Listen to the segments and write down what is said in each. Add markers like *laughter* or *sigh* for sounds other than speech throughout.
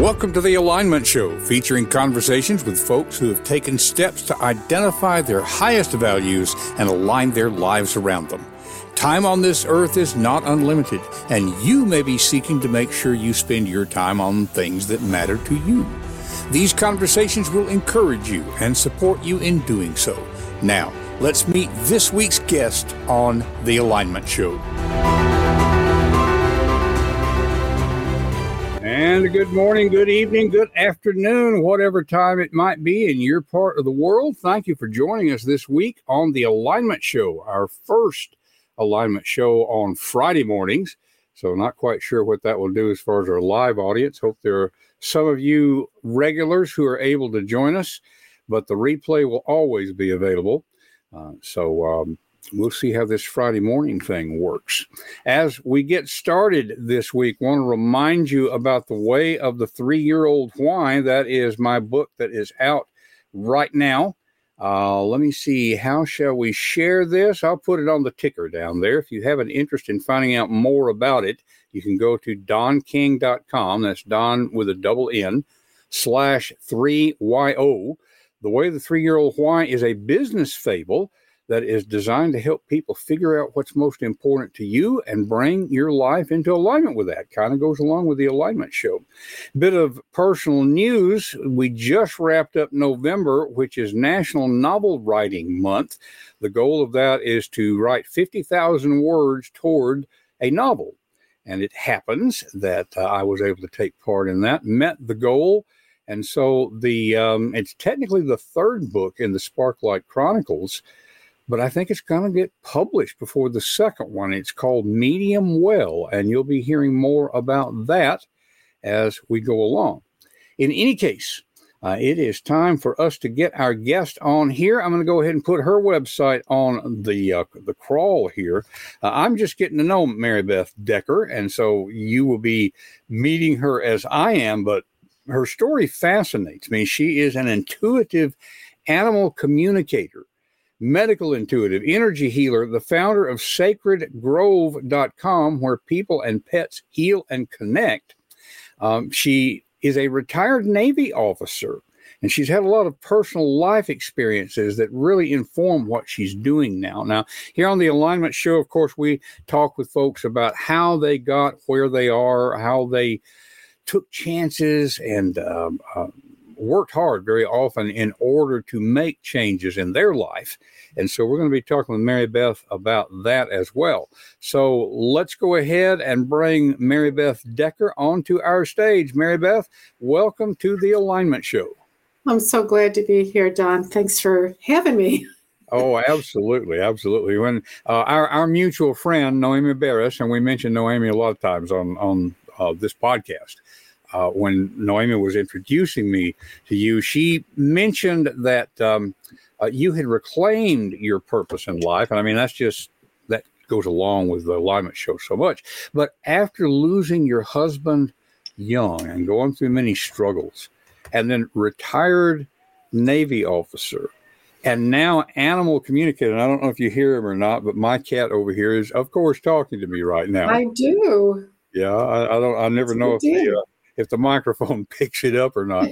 Welcome to the Alignment Show, featuring conversations with folks who have taken steps to identify their highest values and align their lives around them. Time on this earth is not unlimited, and you may be seeking to make sure you spend your time on things that matter to you. These conversations will encourage you and support you in doing so. Now, let's meet this week's guest on The Alignment Show. And good morning, good evening, good afternoon, whatever time it might be in your part of the world. Thank you for joining us this week on the Alignment Show, our first alignment show on Friday mornings. So, not quite sure what that will do as far as our live audience. Hope there are some of you regulars who are able to join us, but the replay will always be available. Uh, so, um, we'll see how this Friday morning thing works. As we get started this week, want to remind you about the way of the three-year-old why. That is my book that is out right now. Uh, let me see. How shall we share this? I'll put it on the ticker down there. If you have an interest in finding out more about it, you can go to donking.com. That's Don with a double N slash 3YO. The Way of the Three Year Old Why is a business fable that is designed to help people figure out what's most important to you and bring your life into alignment with that. Kind of goes along with the alignment show. Bit of personal news. We just wrapped up November, which is National Novel Writing Month. The goal of that is to write 50,000 words toward a novel. And it happens that uh, I was able to take part in that, met the goal. And so the um, it's technically the third book in the Sparklight Chronicles but I think it's going to get published before the second one. It's called Medium Well, and you'll be hearing more about that as we go along. In any case, uh, it is time for us to get our guest on here. I'm going to go ahead and put her website on the uh, the crawl here. Uh, I'm just getting to know Maribeth Decker, and so you will be meeting her as I am. But her story fascinates me. She is an intuitive animal communicator medical intuitive, energy healer, the founder of sacredgrove.com, where people and pets heal and connect. Um, she is a retired Navy officer, and she's had a lot of personal life experiences that really inform what she's doing now. Now, here on the Alignment Show, of course, we talk with folks about how they got where they are, how they took chances and um, uh, worked hard very often in order to make changes in their life. And so we're going to be talking with Maribeth about that as well. So let's go ahead and bring Maribeth Decker onto our stage. Maribeth, welcome to the Alignment Show. I'm so glad to be here, Don. Thanks for having me. *laughs* oh, absolutely, absolutely. When uh, our our mutual friend Noemi Barris, and we mention Noemi a lot of times on on uh, this podcast, uh, when Noemi was introducing me to you, she mentioned that um, uh, you had reclaimed your purpose in life. And I mean, that's just, that goes along with the alignment show so much. But after losing your husband young and going through many struggles, and then retired Navy officer, and now animal communicator. And I don't know if you hear him or not, but my cat over here is, of course, talking to me right now. I do. Yeah, I, I don't. I never know if the, uh, if the microphone *laughs* picks it up or not.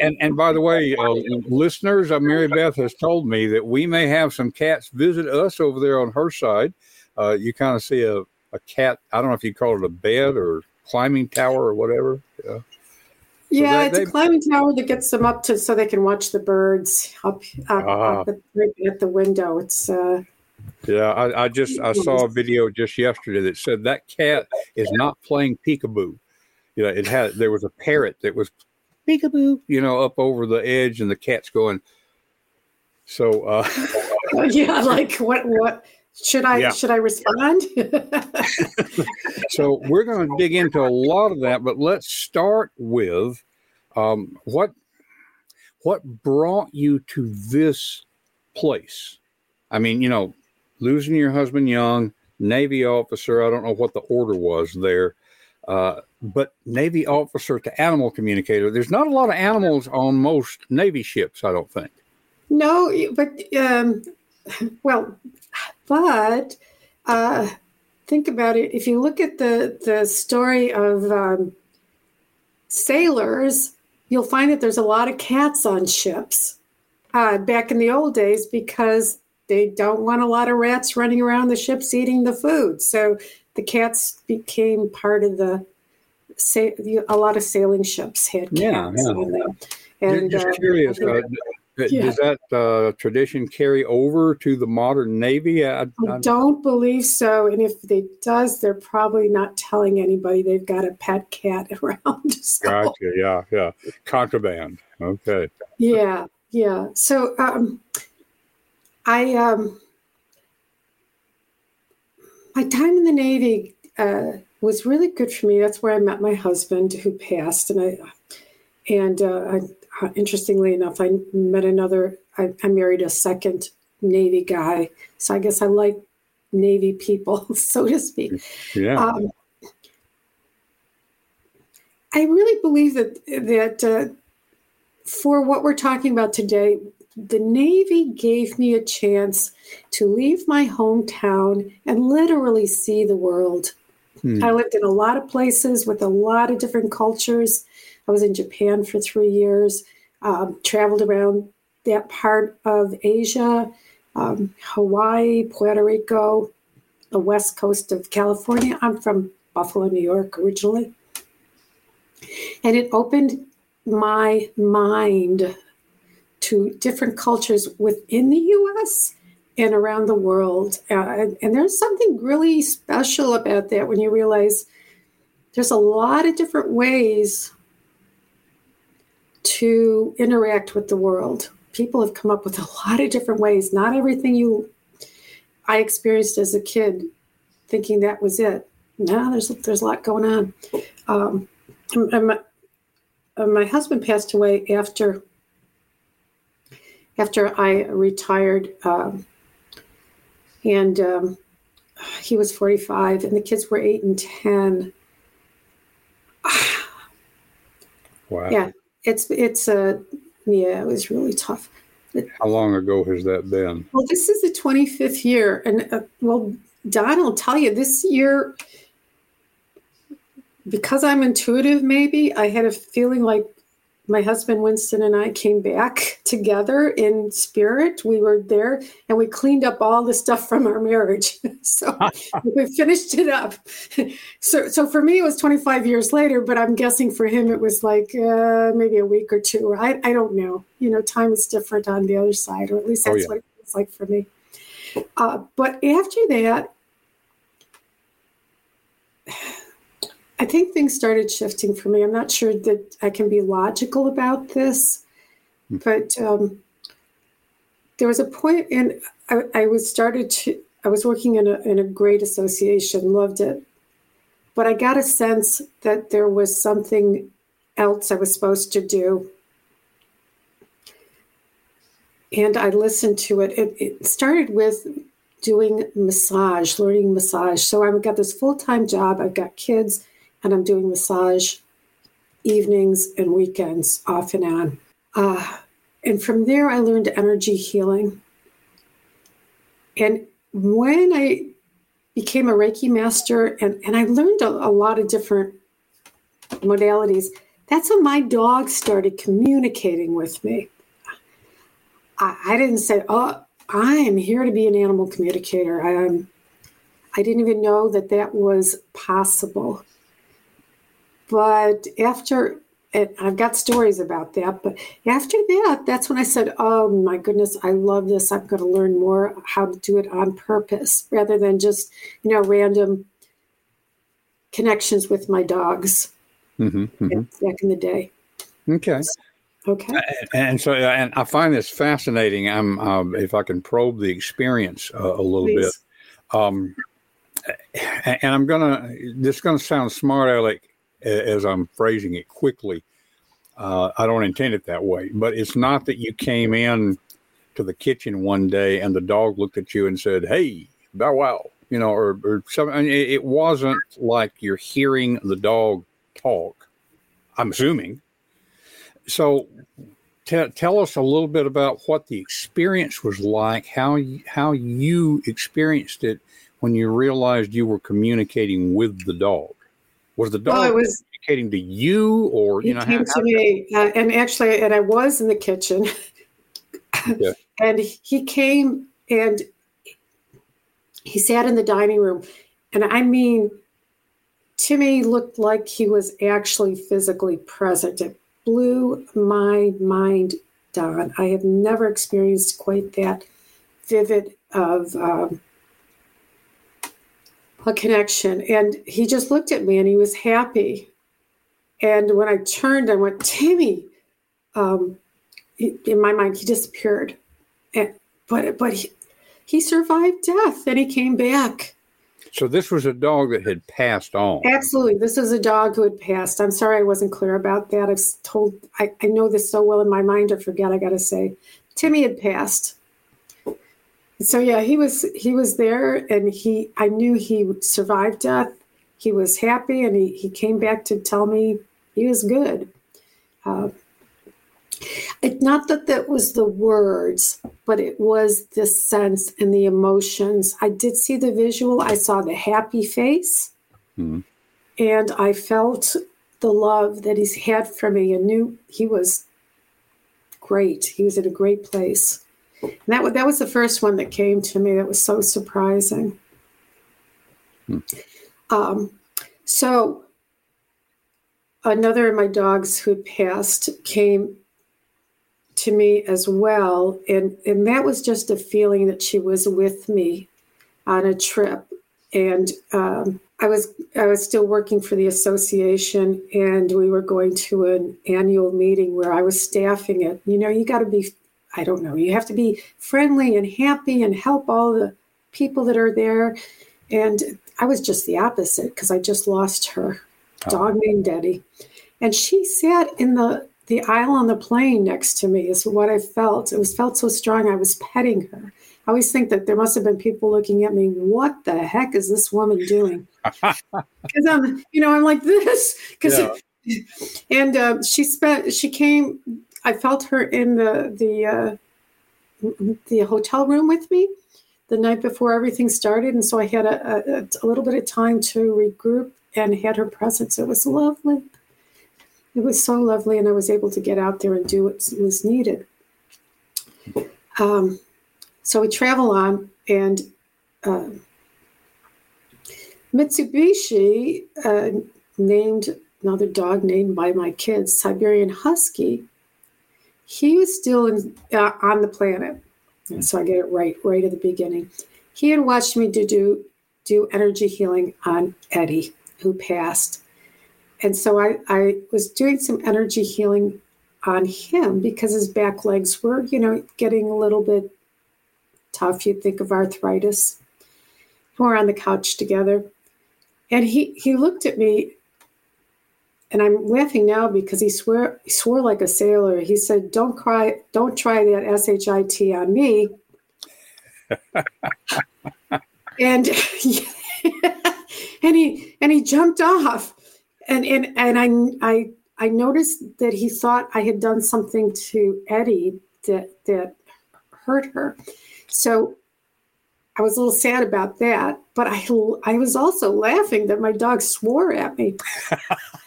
and and by the way, uh, listeners, uh, Maribeth has told me that we may have some cats visit us over there on her side. Uh, you kind of see a, a cat. I don't know if you call it a bed or climbing tower or whatever. Yeah. So yeah, they, it's they, a climbing tower that gets them up to so they can watch the birds up, up, uh, up at, at, the window. It's uh, yeah, I, I, just I saw a video just yesterday that said that cat is not playing peekaboo you know, it had there was a parrot that was peekaboo, you know, up over the edge, and the cat's going. So, uh, *laughs* yeah, like what? What should I? Yeah. Should I respond? *laughs* so we're going to dig into a lot of that, but let's start with um, what what brought you to this place. I mean, you know, losing your husband young, Navy officer. I don't know what the order was there. Uh, but Navy officer to animal communicator. There's not a lot of animals on most Navy ships, I don't think. No, but um, well, but uh, think about it. If you look at the the story of um, sailors, you'll find that there's a lot of cats on ships uh, back in the old days because they don't want a lot of rats running around the ships eating the food. So the cats became part of the. A lot of sailing ships had cats yeah, yeah. on them. And, just, just uh, curious, uh, yeah. Does that uh, tradition carry over to the modern Navy? I, I, don't believe so. And if it does, they're probably not telling anybody they've got a pet cat *laughs* around. So. Gotcha. Yeah. Yeah. Contraband. Okay. Yeah. Yeah. So um, I, um, my time in the Navy uh, was really good for me. That's where I met my husband who passed. And I, and uh, I, uh, interestingly enough, I met another, I, I, married a second Navy guy. So I guess I like Navy people, *laughs* so to speak. Yeah. Um, I really believe that, that uh, for what we're talking about today, the Navy gave me a chance to leave my hometown and literally see the world. Hmm. I lived in a lot of places with a lot of different cultures. I was in Japan for three years, um, traveled around that part of Asia, um, Hawaii, Puerto Rico, the west coast of California. I'm from Buffalo, New York originally. And it opened my mind to different cultures within the US and around the world. Uh, and, there's something really special about that when you realize there's a lot of different ways to interact with the world. People have come up with a lot of different ways. Not everything you I experienced as a kid, thinking that was it. No, there's there's a lot going on. Um, my, uh, my husband passed away after after I retired, um, and um, he was 45, and the kids were eight and ten. *sighs* wow. Yeah, it's it's a yeah, it was really tough. How long ago has that been? Well, this is the 25th year, and uh, well, Don will tell you this year because I'm intuitive. Maybe I had a feeling like my husband Winston and I came back together in spirit. We were there and we cleaned up all the stuff from our marriage. *laughs* so *laughs* we finished it up. So, so for me, it was 25 years later, but I'm guessing for him, it was like uh, maybe a week or two. I, I don't know. You know, time is different on the other side, or at least oh, that's oh, yeah. what it was like for me. Uh, but after that, I think things started shifting for me. I'm not sure that I can be logical about this, hmm. but um, there was a point in I, I was started to I was working in a in a great association, loved it, but I got a sense that there was something else I was supposed to do, and I listened to it. It, it started with doing massage, learning massage. So I've got this full time job. I've got kids and I'm doing massage evenings and weekends off and on. Uh, and from there, I learned energy healing. And when I became a Reiki master and, and I learned a, a lot of different modalities, that's when my dog started communicating with me. I, I didn't say, oh, I am here to be an animal communicator. I, um, I didn't even know that that was possible. But after it, I've got stories about that. But after that, that's when I said, Oh my goodness, I love this. I'm going to learn more how to do it on purpose rather than just, you know, random connections with my dogs mm-hmm, mm-hmm. back in the day. Okay. Okay. And so, and I find this fascinating. I'm, um, if I can probe the experience uh, a little Please. bit. Um, and I'm gonna. This is gonna sound smart, Alec as I'm phrasing it quickly. Uh, I don't intend it that way, but it's not that you came in to the kitchen one day and the dog looked at you and said, "Hey, bow wow," you know, or, or something. It wasn't like you're hearing the dog talk. I'm assuming. So, t- tell us a little bit about what the experience was like, how how you experienced it when you realized you were communicating with the dog. Was the dog Well, it was communicating to you, or you know? came how- to me, uh, and actually, and I was in the kitchen, Yeah. *laughs* and he came and he sat in the dining room, and I mean, Timmy looked like he was actually physically present. It blew my mind, Don. I have never experienced quite that vivid of um, a connection. And he just looked at me and he was happy. And when I turned, I went, Timmy. Um, in my mind, he disappeared. And, but but he, he survived death and he came back. So this was a dog that had passed on. Absolutely. This is a dog who had passed. I'm sorry I wasn't clear about that. I've told, I, I know this so well in my mind, I forget, I got to say. Timmy had passed. So yeah, he was he was there and he I knew he survived death. He was happy and he, he came back to tell me he was good. Uh, it, not that that was the words, but it was the sense and the emotions. I did see the visual. I saw the happy face, Mhm. and I felt the love that he's had for me, and knew he was great. He was in a great place. And that that was the first one that came to me. That was so surprising. Um, so another of my dogs who passed came to me as well and and that was just a feeling that she was with me on a trip and um, i was i was still working for the association and we were going to an annual meeting where i was staffing it you know you got to be i don't know you have to be friendly and happy and help all the people that are there and i was just the opposite because i just lost her dog named Eddie. And she sat in the, the aisle on the plane next to me, is what I felt. It was felt so strong. I was petting her. I always think that there must have been people looking at me, what the heck is this woman doing? *laughs* Because I'm, you know, I'm like this. Because Yeah. and uh, she spent she came I felt her in the the uh, the hotel room with me the night before everything started, and so I had a, a, a little bit of time to regroup and had her presence. It was lovely. It was so lovely, and I was able to get out there and do what was needed. Um, so we travel on, and uh, Mitsubishi uh, named another dog named by my kids, Siberian Husky. He was still in, uh, on the planet, so I get it right right at the beginning. He had watched me to do do energy healing on Eddie, who passed, and so I, I was doing some energy healing on him because his back legs were, you know, getting a little bit tough. You'd think of arthritis. We were on the couch together, and he he looked at me and I'm laughing now because he swore he swore like a sailor. He said, "Don't cry, don't try that shit on me." *laughs* and *laughs* and he and he jumped off, and and and I I I noticed that he thought I had done something to Eddie that that hurt her, so. I was a little sad about that, but I I was also laughing that my dog swore at me. *laughs*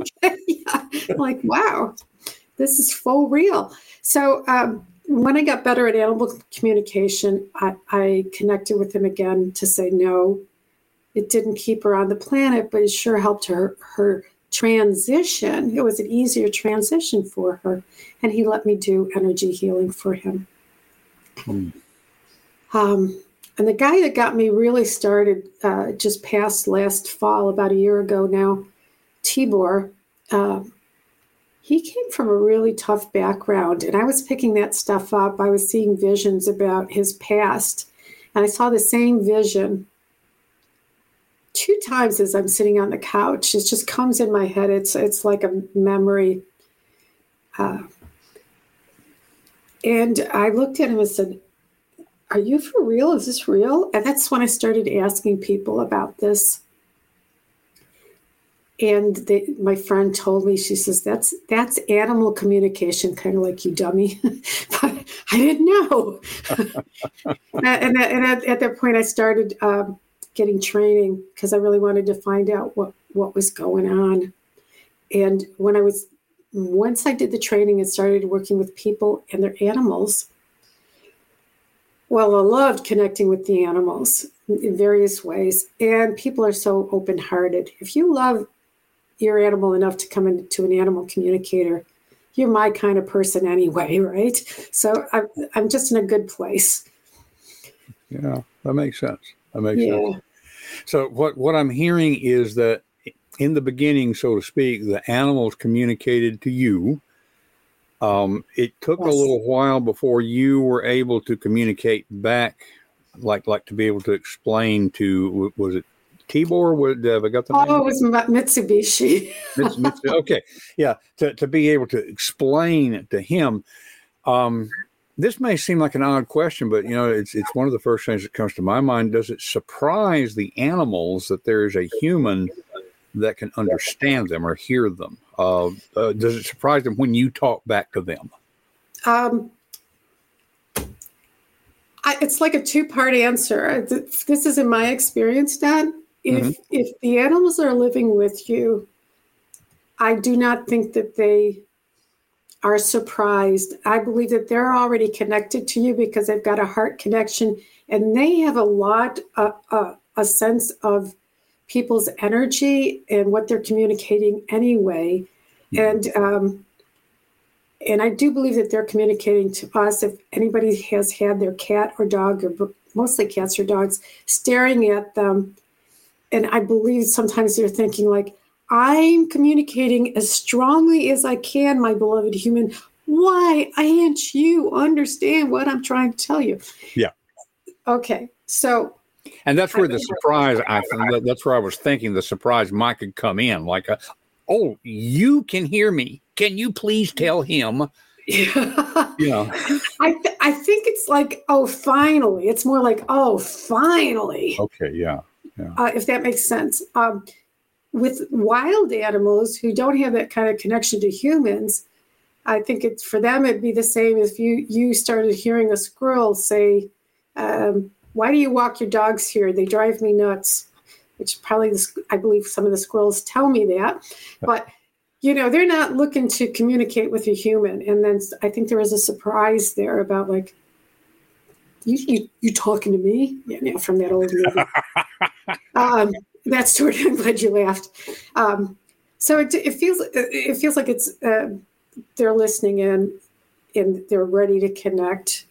okay, *laughs* yeah. Like wow, this is full real. So um, when I got better at animal communication, I, I connected with him again to say no. It didn't keep her on the planet, but it sure helped her her transition. It was an easier transition for her, and he let me do energy healing for him. Hmm. Um, and the guy that got me really started uh, just past last fall, about a year ago now, Tibor, uh, he came from a really tough background. And I was picking that stuff up. I was seeing visions about his past. And I saw the same vision two times as I'm sitting on the couch. It just comes in my head. It's, it's like a memory. Uh, and I looked at him and said, are you for real? Is this real? And that's when I started asking people about this. And they, my friend told me, she says, that's that's animal communication, kind of like you dummy. *laughs* but I didn't know. *laughs* and and at, at, that point, I started um, getting training because I really wanted to find out what what was going on. And when I was once I did the training and started working with people and their animals, well, I loved connecting with the animals in various ways. And people are so open hearted. If you love your animal enough to come into an animal communicator, you're my kind of person anyway, *laughs* right? So I'm, I'm just in a good place. Yeah, that makes sense. That makes yeah. sense. So what what I'm hearing is that in the beginning, so to speak, the animals communicated to you. Um, it took yes. a little while before you were able to communicate back, like like to be able to explain to was it Tibor? Would have I got the oh, name? it was Mitsubishi. Mitsubishi. Okay, yeah, to to be able to explain to him. Um, this may seem like an odd question, but you know, it's it's one of the first things that comes to my mind. Does it surprise the animals that there is a human that can understand them or hear them? Uh, uh, does it surprise them when you talk back to them? Um, I, it's like a two-part answer. This is in my experience, Dad. If mm-hmm. if the animals are living with you, I do not think that they are surprised. I believe that they're already connected to you because they've got a heart connection and they have a lot, uh, uh, a sense of people's energy and what they're communicating anyway. And, um, and I do believe that they're communicating to us. If anybody has had their cat or dog, or mostly cats or dogs, staring at them, and I believe sometimes they're thinking like, I'm communicating as strongly as I can, my beloved human. Why can't you understand what I'm trying to tell you? Yeah. Okay. So. And that's where I the surprise, I that's where I was thinking the surprise might could come in. Like, a, oh, you can hear me. Can you please tell him? Yeah. *laughs* yeah. I, th- I think it's like, oh, finally. It's more like, oh, finally. Okay. Yeah. Yeah. Uh, if that makes sense. Um, with wild animals who don't have that kind of connection to humans, I think it's for them it'd be the same if you you started hearing a squirrel say, um, "Why do you walk your dogs here? They drive me nuts." Which probably I believe some of the squirrels tell me that, but you know they're not looking to communicate with a human. And then I think there was a surprise there about like, you you, you talking to me? Yeah, from that old movie. *laughs* um, that's sort of. I'm glad you laughed. Um, so it, it, feels it feels like it's uh, they're listening in, and they're ready to connect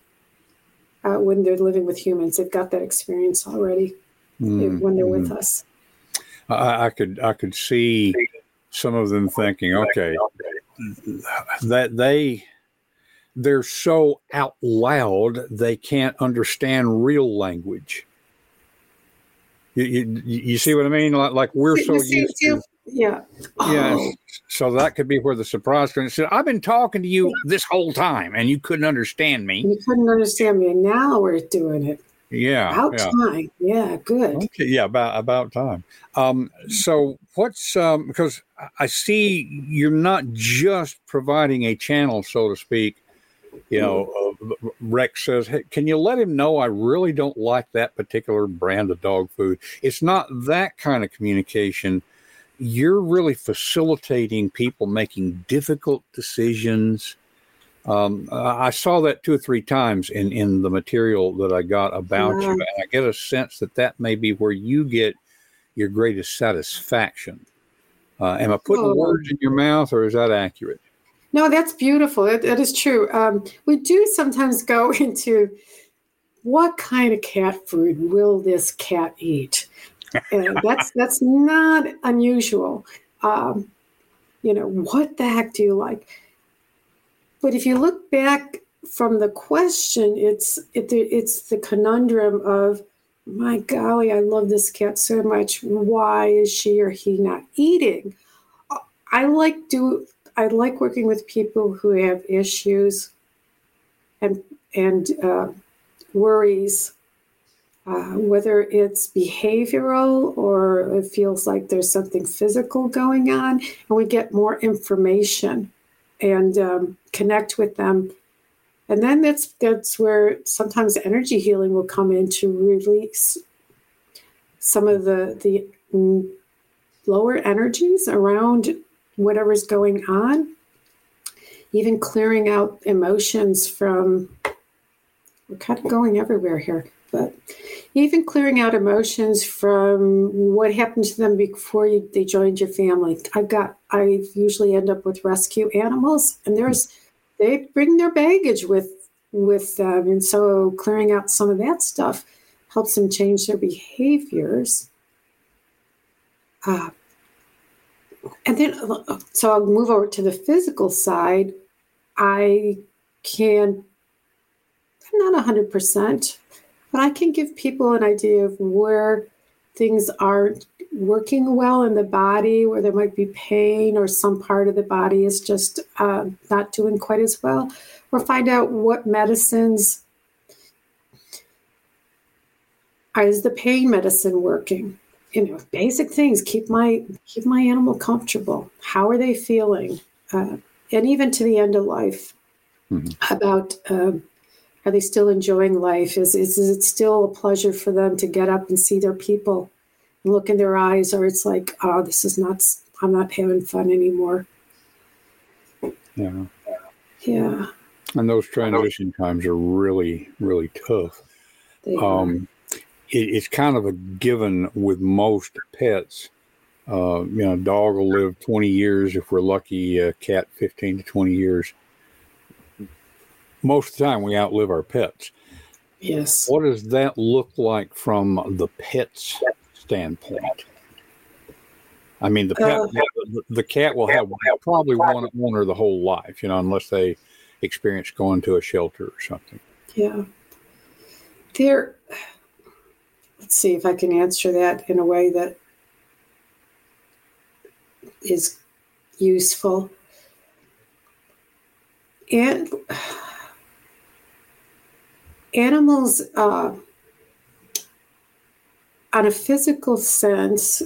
uh, when they're living with humans. They've got that experience already mm, when they're mm. with mm-hmm. us. I, I could I could see some of them thinking, okay, that they they're so out loud they can't understand real language. You, you, you see what I mean? Like, like we're so used to. Yeah. Yeah. Oh. So that could be where the surprise comes. So I've been talking to you this whole time, and you couldn't understand me. You couldn't understand me, and now we're doing it. Yeah. About yeah. time. Yeah. Good. Okay. Yeah. About about time. Um, so what's um, because I see you're not just providing a channel, so to speak, you know, Rex says, hey, Can you let him know I really don't like that particular brand of dog food? It's not that kind of communication. You're really facilitating people making difficult decisions. Um, I saw that two or three times in, in the material that I got about yeah. you. And I get a sense that that may be where you get your greatest satisfaction. Uh, am I putting oh. words in your mouth or is that accurate? No, that's beautiful. that, that is true. Um, we do sometimes go *laughs* into what kind of cat food will this cat eat? And that's *laughs* that's not unusual. Um, you know, what the heck do you like? But if you look back from the question, it's it, it's the conundrum of, my golly, I love this cat so much. Why is she or he not eating? I like do I like working with people who have issues and and uh, worries, uh, whether it's behavioral or it feels like there's something physical going on, and we get more information and um, connect with them. And then that's that's where sometimes energy healing will come in to release some of the the lower energies around whatever's going on. Even clearing out emotions from. We're kind of going everywhere here, but even clearing out emotions from what happened to them before you, they joined your family. I've got. I usually end up with rescue animals, and there's they bring their baggage with with them, and so clearing out some of that stuff helps them change their behaviors. Uh, and then, so I'll move over to the physical side. I can, I'm not 100%, but I can give people an idea of where things aren't working well in the body, where there might be pain or some part of the body is just uh, not doing quite as well, or find out what medicines is the pain medicine working you know basic things. Keep my keep my animal comfortable. How are they feeling? Uh, and even to the end of life mm-hmm. about um, are they still enjoying life? Is, is, is it still a pleasure for them to get up and see their people and look in their eyes or it's like oh this is not i'm not having fun anymore. Yeah. Yeah. And those transition times are really really tough. Um, it, it's kind of a given with most pets. Uh, you know, a dog will live 20 years if we're lucky, a cat 15 to 20 years. Most of the time, we outlive our pets. Yes. What does that look like from the pet's standpoint? I mean, the pet, uh, the, cat will have probably one owner the whole life, you know, unless they experience going to a shelter or something. Yeah. There, let's see if I can answer that in a way that is useful. And animals, uh, on a physical sense,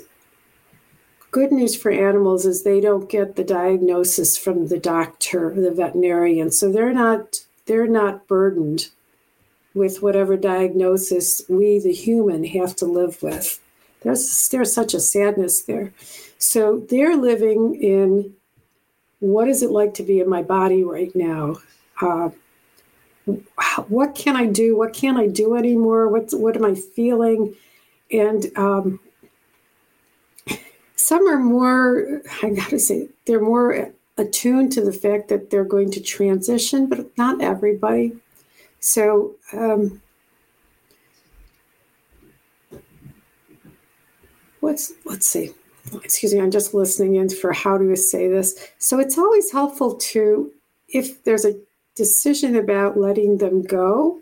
good news for animals is they don't get the diagnosis from the doctor, the veterinarian, so they're not they're not burdened with whatever diagnosis we, the human, have to live with. There's, there's such a sadness there. So they're living in what is it like to be in my body right now? Uh, what can I do? What can't I do anymore? What, what am I feeling? And um, some are more, I gotta say, they're more attuned to the fact that they're going to transition, but not everybody. So, um, what's, let's see, excuse me, I'm just listening in for how do you say this. So, it's always helpful to, if there's a decision about letting them go,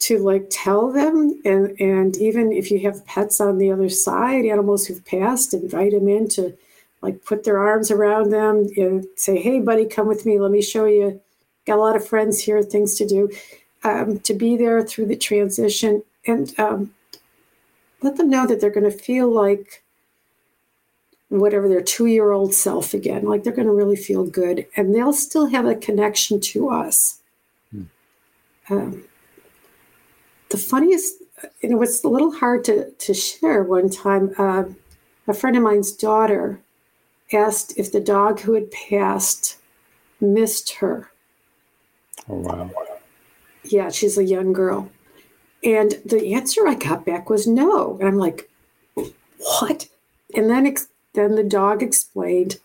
to like tell them and and even if you have pets on the other side animals who've passed invite them in to like put their arms around them and say hey buddy come with me. Let me show you. Got a lot of friends here things to do um, to be there through the transition and um, let them know that they're going to feel like whatever their two year old self again, like they're going to really feel good and they'll still have a connection to us. Hmm. Um, the funniest, and it was a little hard to, to share one time, uh, a friend of mine's daughter asked if the dog who had passed missed her. Oh, wow. Yeah, she's a young girl. And the answer I got back was no. And I'm like, what? And then, ex- then the dog explained,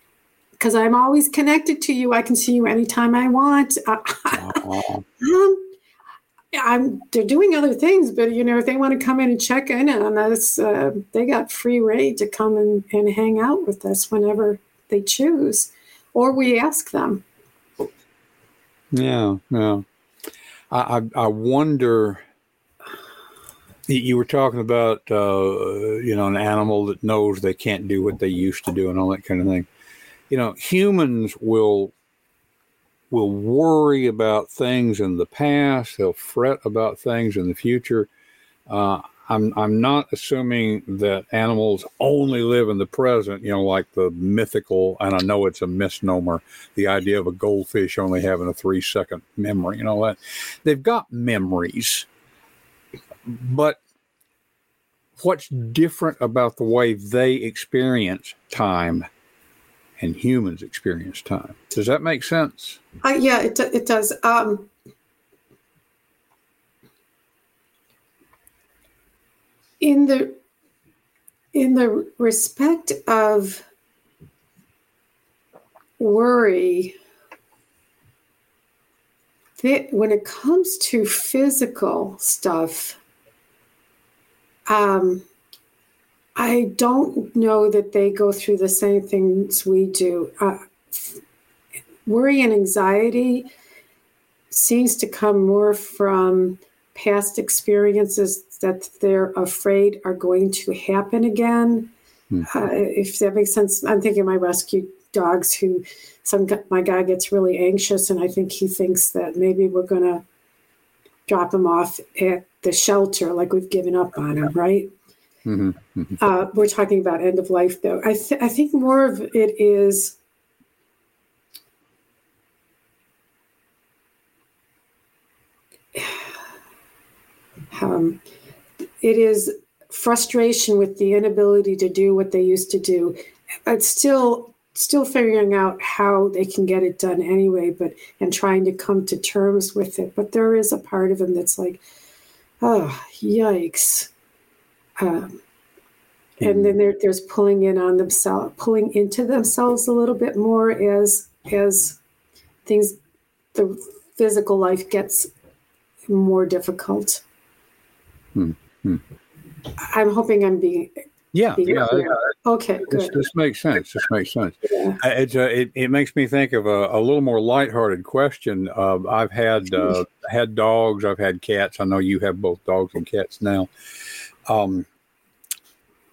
because I'm always connected to you. I can see you anytime I want. *laughs* um, I'm, they're doing other things, but you know, if they want to come in and check in on us, uh, they got free rein to come and, and hang out with us whenever they choose, or we ask them. Yeah, yeah. I, I wonder. You were talking about, uh, you know, an animal that knows they can't do what they used to do and all that kind of thing. You know, humans will will worry about things in the past. They'll fret about things in the future. Uh, I'm I'm not assuming that animals only live in the present, you know, like the mythical, and I know it's a misnomer, the idea of a goldfish only having a three second memory, you know that they've got memories, but what's different about the way they experience time and humans experience time. Does that make sense? Uh, yeah, it, it does. Um, in the in the respect of worry that when it comes to physical stuff um, i don't know that they go through the same things we do. Uh, worry and anxiety seems to come more from past experiences that they're afraid are going to happen again. Mm-hmm. Uh, if that makes sense, I'm thinking my rescue dogs who some my guy gets really anxious and I think he thinks that maybe we're going to drop him off at the shelter like we've given up on him, right? Mm-hmm. Mm-hmm. Uh, we're talking about end of life though. I, th- I think more of it is um, it is frustration with the inability to do what they used to do. It's still still figuring out how they can get it done anyway, but and trying to come to terms with it. But there is a part of them that's like, oh, yikes. Um, and then there, there's pulling in on themselves, pulling into themselves a little bit more as as things, the physical life gets more difficult. Hmm. Hmm. I'm hoping I'm being. Yeah, being yeah. okay, good. This, this, makes sense. This makes sense. Yeah. Uh, it, uh, it, it makes me think of a, a little more lighthearted question. Uh, I've had uh, had dogs. I've had cats. I know you have both dogs and cats now. Um,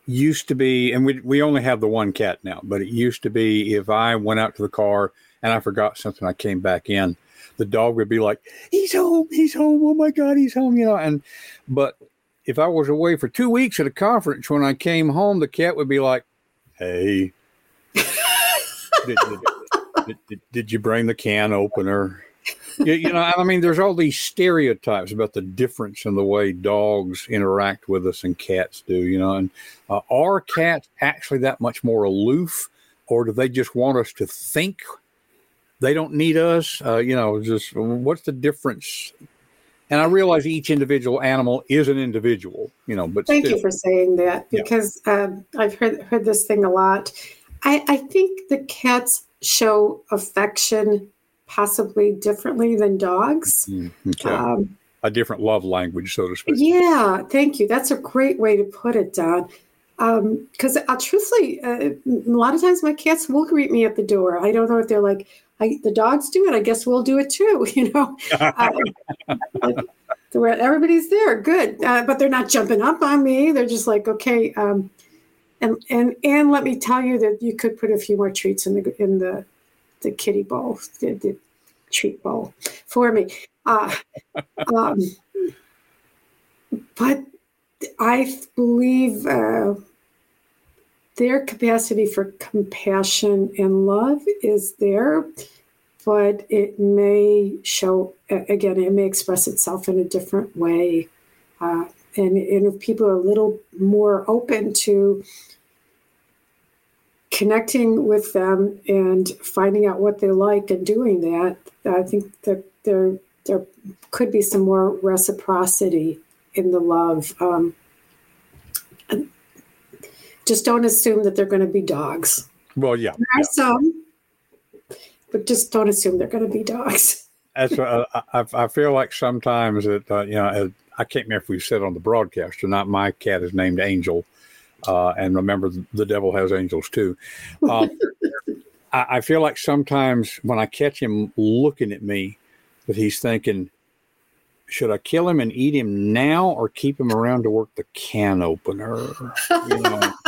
used to be, and we we only have the one cat now, but it used to be if I went out to the car and I forgot something, I came back in, the dog would be like, "He's home, he's home, oh my god, he's home," you know. And but if I was away for two weeks at a conference, when I came home, the cat would be like, "Hey, *laughs* did, did, did, did, you bring the can opener?" you, you, know, I mean, there's all these stereotypes about the difference in the way dogs interact with us and cats do. You know, and uh, are cats actually that much more aloof, or do they just want us to think they don't need us? Uh, you know, just what's the difference and I realize each individual animal is an individual, you know. But thank still. you for saying that because yeah. um, I've heard heard this thing a lot. I, I think the cats show affection possibly differently than dogs. Mm, okay. Um, a different love language, so to speak. Yeah, thank you. That's a great way to put it, Don. Because um, uh, truthfully, uh, a lot of times my cats will greet me at the door. I don't know if they're like, I, the dogs do it. I guess we'll do it too. *laughs* You know, *laughs* um, everybody's there, good, uh, but they're not jumping up on me. They're just like, okay. Um, and and and let me tell you that you could put a few more treats in the in the the kitty bowl, the, the treat bowl for me. Uh, um, but I believe uh, their capacity for compassion and love is there, but it may show, again, it may express itself in a different way. Uh, and, and if people are a little more open to connecting with them and finding out what they like and doing that, I think that there there could be some more reciprocity in the love. Um, just don't assume that they're going to be dogs. Well, yeah, there are yeah. some, but just don't assume they're going to be dogs. That's uh, I, I feel like sometimes that uh, you know I can't remember if we said on the broadcast or not. My cat is named Angel, uh, and remember the devil has angels too. Um, *laughs* I, I feel like sometimes when I catch him looking at me, that he's thinking, should I kill him and eat him now or keep him around to work the can opener? You know? *laughs*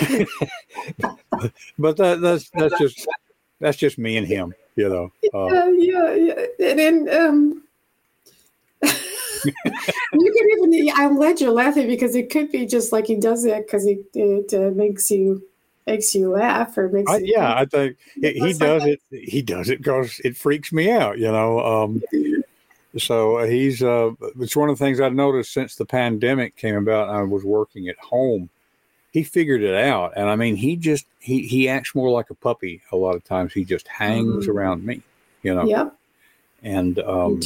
*laughs* but that, that's that's just that's just me and him, you know. Uh, yeah, yeah, and then um, *laughs* you can even. I'm glad you're laughing because it could be just like he does it because it it uh, makes you makes you laugh or makes I, yeah i think he, he does like it he does it because it freaks me out you know um So he's uh, it's one of the things I've noticed since the pandemic came about. I was working at home. He figured it out, and I mean, he just he he acts more like a puppy. A lot of times, he just hangs mm-hmm. around me, you know. Yep. And um,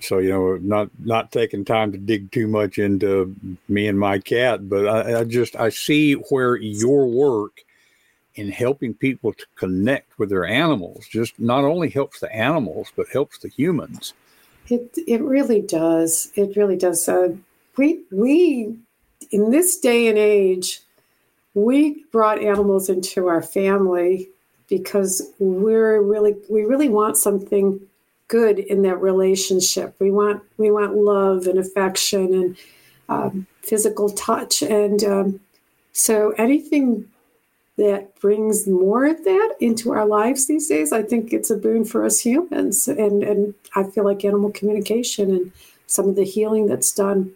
so you know, not not taking time to dig too much into me and my cat, but I, I just I see where your work in helping people to connect with their animals just not only helps the animals but helps the humans it it really does it really does uh, we we in this day and age we brought animals into our family because we're really we really want something good in that relationship we want we want love and affection and um, physical touch and um, so anything that brings more of that into our lives these days, I think it's a boon for us humans. And and I feel like animal communication and some of the healing that's done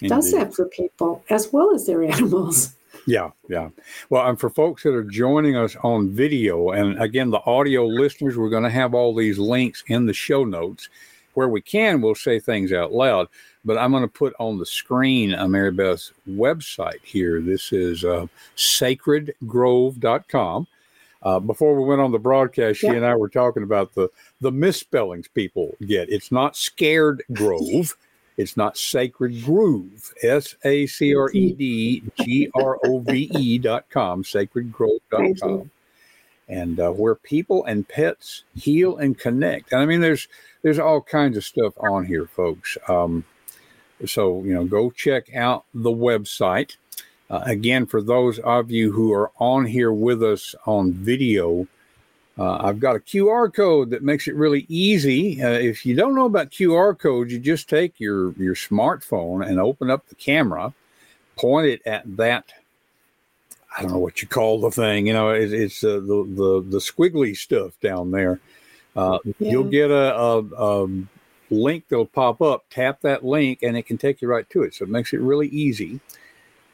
Indeed. does that for people as well as their animals. *laughs* Yeah, yeah. Well, and for folks that are joining us on video, and again, the audio listeners, we're going to have all these links in the show notes. Where we can, we'll say things out loud but I'm going to put on the screen uh, Maribeth's website here. This is uh, sacredgrove.com. Uh, before we went on the broadcast, she and I were talking about the the misspellings people get. It's not Scared Grove. *laughs* It's not Sacred Groove. S A C R E D G R O V E dot com. Sacredgrove.com. And uh, where people and pets heal and connect. And I mean, there's there's all kinds of stuff on here, folks. Um, so, you know, go check out the website. Uh, again, for those of you who are on here with us on video, uh, I've got a QR code that makes it really easy. Uh, if you don't know about QR codes, you just take your, your smartphone and open up the camera, point it at that. I don't know what you call the thing. You know, it, it's uh, the, the the squiggly stuff down there. Uh, yeah. You'll get a, a, a link that'll pop up. Tap that link, and it can take you right to it. So it makes it really easy.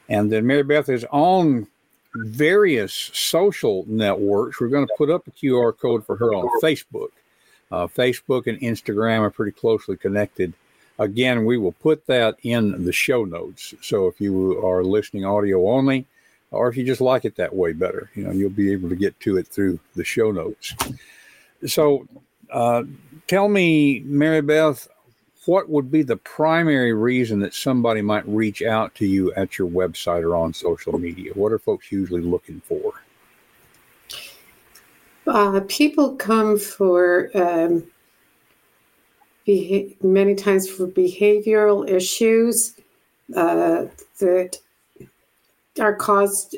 And then Maribeth is on various social networks. We're going to put up a QR code for her on Facebook. Uh, Facebook and Instagram are pretty closely connected. Again, we will put that in the show notes. So if you are listening audio only, or if you just like it that way better, you know, you'll be able to get to it through the show notes. So uh, tell me, Maribeth, what would be the primary reason that somebody might reach out to you at your website or on social media? What are folks usually looking for? Uh, people come for um, beha- many times for behavioral issues uh, that are caused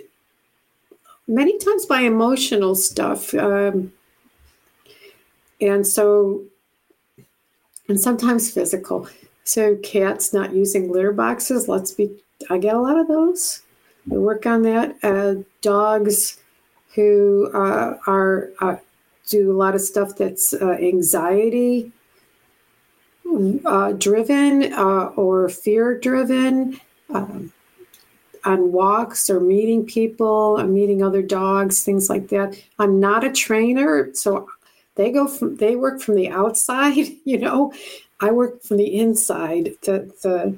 many times by emotional stuff. Um, and so and sometimes physical. So cats not using litter boxes let's be i get a lot of those. We work on that. Uh, dogs who uh, are uh, do a lot of stuff that's uh, anxiety uh, driven uh, or fear driven um, on walks or meeting people meeting other dogs things like that. I'm not a trainer so they go from they work from the outside *laughs* you know? I work from the inside the the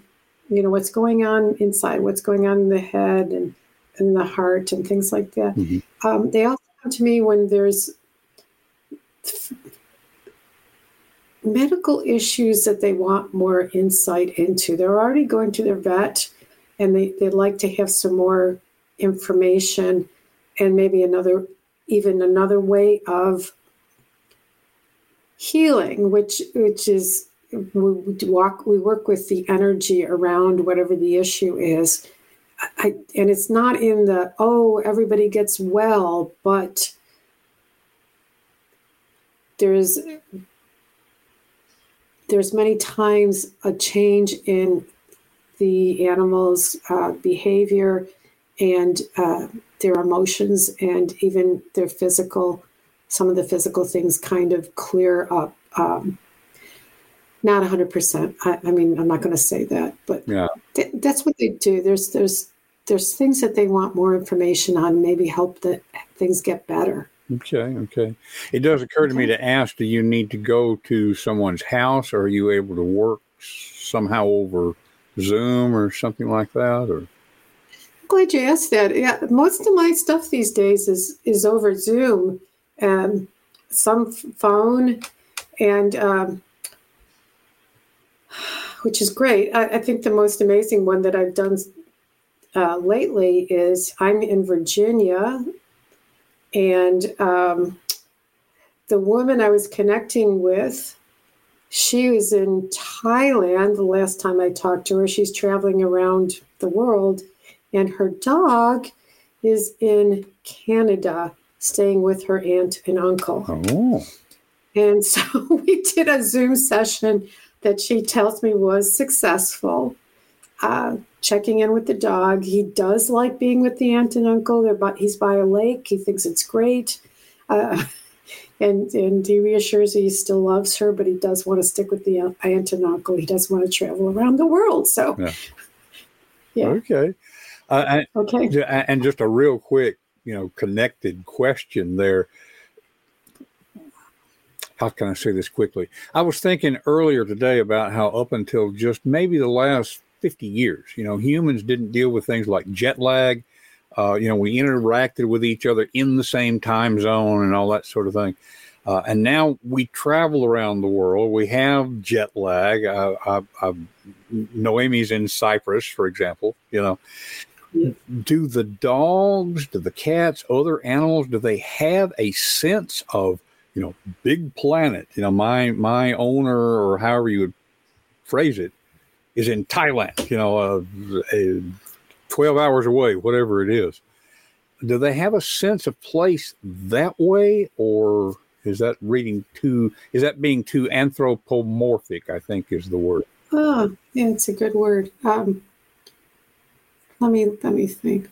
you know what's going on inside what's going on in the head and in the heart and things like that. Mm-hmm. um, they also come to me when there's medical issues that they want more insight into. They're already going to their vet and they, they'd like to have some more information and maybe another even another way of healing, which which is we walk we work with the energy around whatever the issue is. I, and it's not in the oh everybody gets well, but there's there's many times a change in the animal's uh, behavior and uh, their emotions and even their physical some of the physical things kind of clear up. Um, not 100%. I, I, mean, I'm not going to say that, but yeah. th- that's what they do. There's there's there's things that they want more information on, maybe help that things get better. Okay, okay. It does occur to me to ask: Do you need to go to someone's house, or are you able to work somehow over Zoom or something like that? Or I'm glad you asked that. Yeah, most of my stuff these days is is over Zoom, and some phone, and um, which is great. I, I, think the most amazing one that I've done uh, lately is I'm in Virginia and um, the woman I was connecting with, she was in Thailand the last time I talked to her. She's traveling around the world, and her dog is in Canada staying with her aunt and uncle. Oh. And so *laughs* we did a Zoom session that she tells me was successful. Uh, checking in with the dog. He does like being with the aunt and uncle. They're by, he's by a lake. He thinks it's great. Uh, *laughs* and, and he reassures he still loves her, but he does want to stick with the aunt and uncle. He does want to travel around the world. So, yeah. *laughs* yeah. Okay. Uh, and, okay. And just a real quick, you know, connected question there. How can I say this quickly? I was thinking earlier today about how up until just maybe the last 50 years. You know, humans didn't deal with things like jet lag. Uh, you know, we interacted with each other in the same time zone and all that sort of thing. Uh, and now we travel around the world. We have jet lag. Uh, I, I, Noemi's in Cyprus, for example. You know. Do the dogs, do the cats, other animals, do they have a sense of you know big planet? You know, my my owner or however you would phrase it is in Thailand, you know, uh, 12 hours away, whatever it is. Do they have a sense of place that way, or is that reading too, is that being too anthropomorphic? I think is the word. Oh, yeah, it's a good word. Um, let me let me think.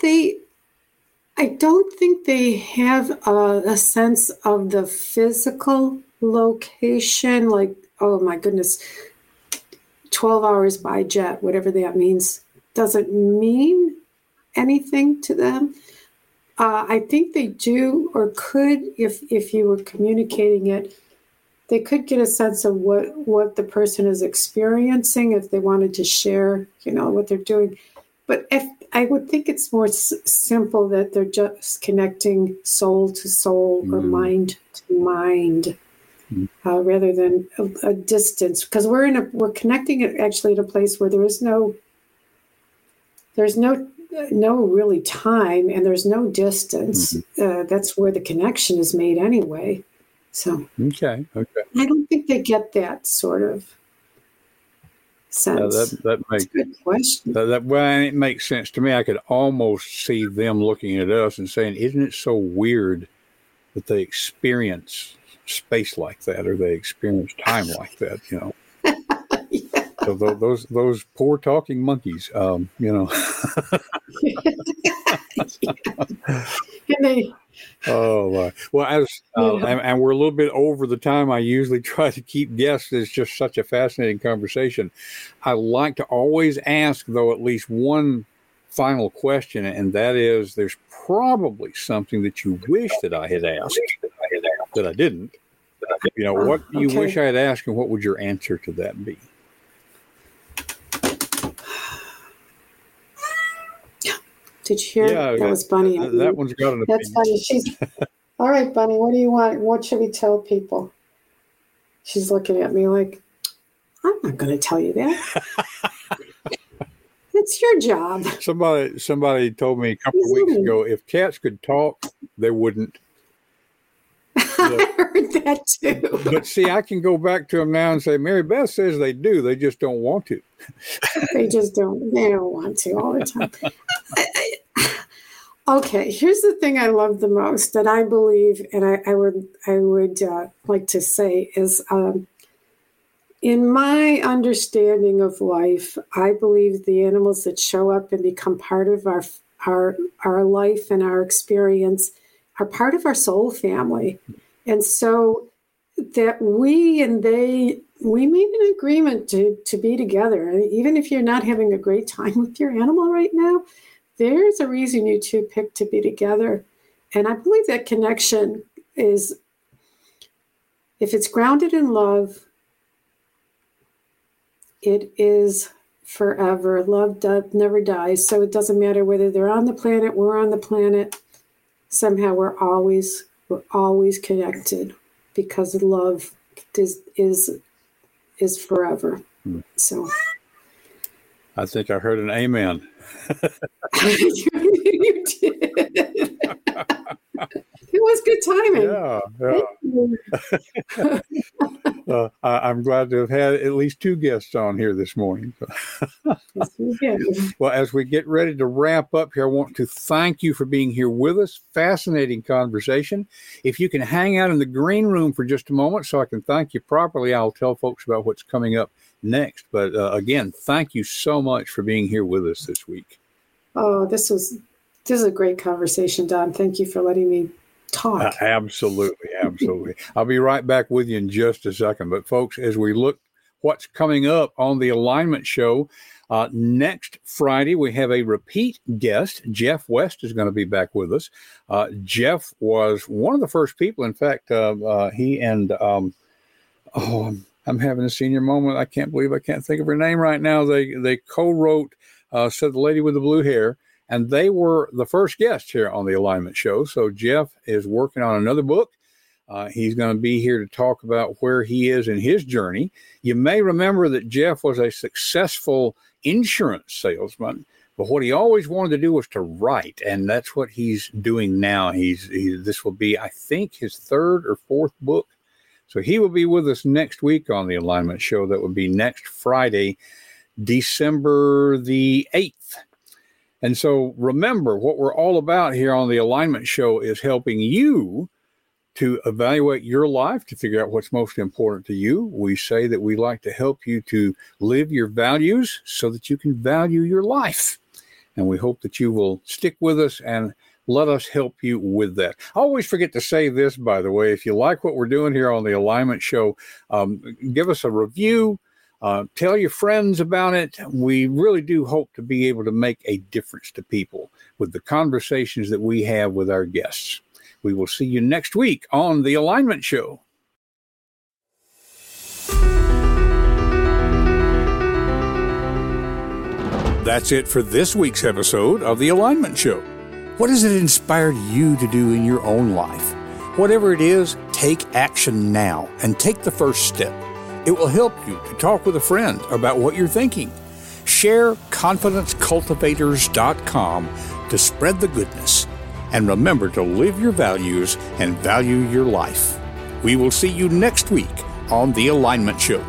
They I don't think they have a, a, sense of the physical location. Like, oh my goodness, 12 hours by jet, whatever that means, doesn't mean anything to them. Uh, I think they do or could, if, if you were communicating it, they could get a sense of what, what the person is experiencing if they wanted to share, you know, what they're doing. But if I would think it's more s- simple that they're just connecting soul to soul mm. or mind to mind, mm. uh, rather than a, a distance. Because we're in a we're connecting it actually at a place where there is no there's no no really time and there's no distance. Mm-hmm. Uh, that's where the connection is made anyway. So okay, okay. I don't think they get that sort of sense? Uh, that that makes good question. That, that well, it makes sense to me. I could almost see them looking at us and saying, "Isn't it so weird that they experience space like that, or they experience time like that?" You know. So those those poor talking monkeys, um, you know. *laughs* They oh my. well as uh, yeah. and, and, we're a little bit over the time i usually *laughs* try to keep guests it's just such a fascinating conversation i like to always ask though at least one final question and that is there's probably something that you wish that i had asked that i didn't you know what do you okay. wish i had asked and what would your answer to that be Did you hear? Yeah, that, was Bunny. That, that one's got an That's funny. She's *laughs* all right, Bunny. What do you want? What should we tell people? She's looking at me like, I'm not going to tell you that. *laughs* it's your job. Somebody, somebody told me a couple of weeks ago, if cats could talk, they wouldn't. *laughs* I heard that too. but see, I can go back to them now and say, Maribeth says they do. They just don't want to. *laughs* they just don't. They don't want to all the time. *sighs* okay, here's the thing I love the most that I believe, and I, I would I would uh, like to say is, um, in my understanding of life, I believe the animals that show up and become part of our our our life and our experience are part of our soul family. And so that we and they we made an agreement to to be together. Even if you're not having a great time with your animal right now, there's a reason you two picked to be together. And I believe that connection is if it's grounded in love, it is forever. Love do- never dies. So it doesn't matter whether they're on the planet, we're on the planet. Somehow we're always we're always connected because love is is is forever. Hmm. So I think I heard an amen. *laughs* you did. *laughs* it was good timing. Yeah, yeah. *laughs* uh, I, am glad to have had at least two guests on here this morning. *laughs* well, as we get ready to wrap up here, I want to thank you for being here with us. Fascinating conversation. If you can hang out in the green room for just a moment so I can thank you properly, I'll tell folks about what's coming up next. But uh, again, thank you so much for being here with us this week. Oh, this was this is a great conversation, Don. Thank you for letting me Uh, absolutely, absolutely. I'll be right back with you in just a second. But folks, as we look what's coming up on the alignment show, uh, next Friday, we have a repeat guest. Jeff West is going to be back with us. Uh, Jeff was one of the first people, in fact, uh, uh he and, um, oh, I'm having a senior moment. I can't believe I can't think of her name right now. They, they co wrote, uh, said the lady with the blue hair and they were the first guests here on the Alignment Show. So Jeff is working on another book. Uh, he's going to be here to talk about where he is in his journey. You may remember that Jeff was a successful insurance salesman, but what he always wanted to do was to write, and that's what he's doing now. He's he, this will be, I think, his third or fourth book. So he will be with us next week on the Alignment Show. That would be next Friday, December the eighth. And so remember, what we're all about here on the Alignment Show is helping you to evaluate your life, to figure out what's most important to you. We say that we like to help you to live your values so that you can value your life. And we hope that you will stick with us and let us help you with that. I always forget to say this, by the way. If you like what we're doing here on the Alignment Show, um, give us a review uh, tell your friends about it. We really do hope to be able to make a difference to people with the conversations that we have with our guests. We will see you next week on The Alignment Show. That's it for this week's episode of The Alignment Show. What has it inspired you to do in your own life? Whatever it is, take action now and take the first step. It will help you to talk with a friend about what you're thinking. Share confidencecultivators.com to spread the goodness. And remember to live your values and value your life. We will see you next week on The Alignment Show.